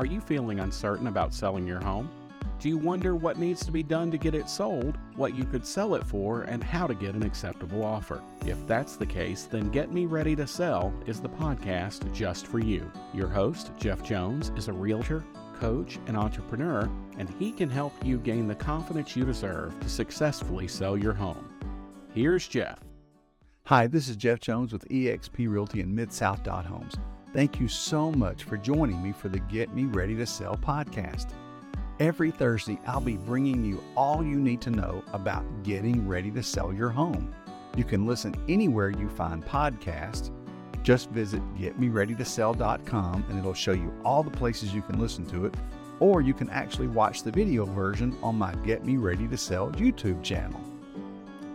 Are you feeling uncertain about selling your home? Do you wonder what needs to be done to get it sold, what you could sell it for, and how to get an acceptable offer? If that's the case, then Get Me Ready to Sell is the podcast just for you. Your host, Jeff Jones, is a realtor, coach, and entrepreneur, and he can help you gain the confidence you deserve to successfully sell your home. Here's Jeff. Hi, this is Jeff Jones with eXp Realty and Mid South Homes. Thank you so much for joining me for the Get Me Ready to Sell podcast. Every Thursday, I'll be bringing you all you need to know about getting ready to sell your home. You can listen anywhere you find podcasts. Just visit getmereadytosell.com and it'll show you all the places you can listen to it, or you can actually watch the video version on my Get Me Ready to Sell YouTube channel.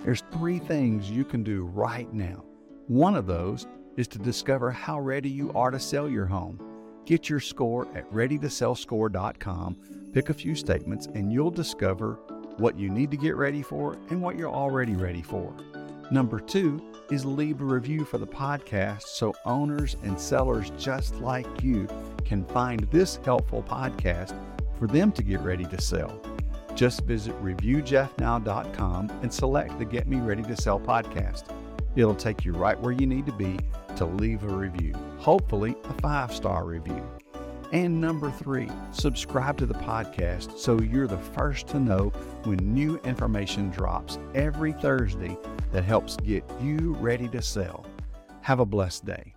There's three things you can do right now. One of those is to discover how ready you are to sell your home. Get your score at readytosellscore.com, pick a few statements, and you'll discover what you need to get ready for and what you're already ready for. Number two is leave a review for the podcast so owners and sellers just like you can find this helpful podcast for them to get ready to sell. Just visit reviewjeffnow.com and select the Get Me Ready to Sell podcast. It'll take you right where you need to be to leave a review, hopefully, a five star review. And number three, subscribe to the podcast so you're the first to know when new information drops every Thursday that helps get you ready to sell. Have a blessed day.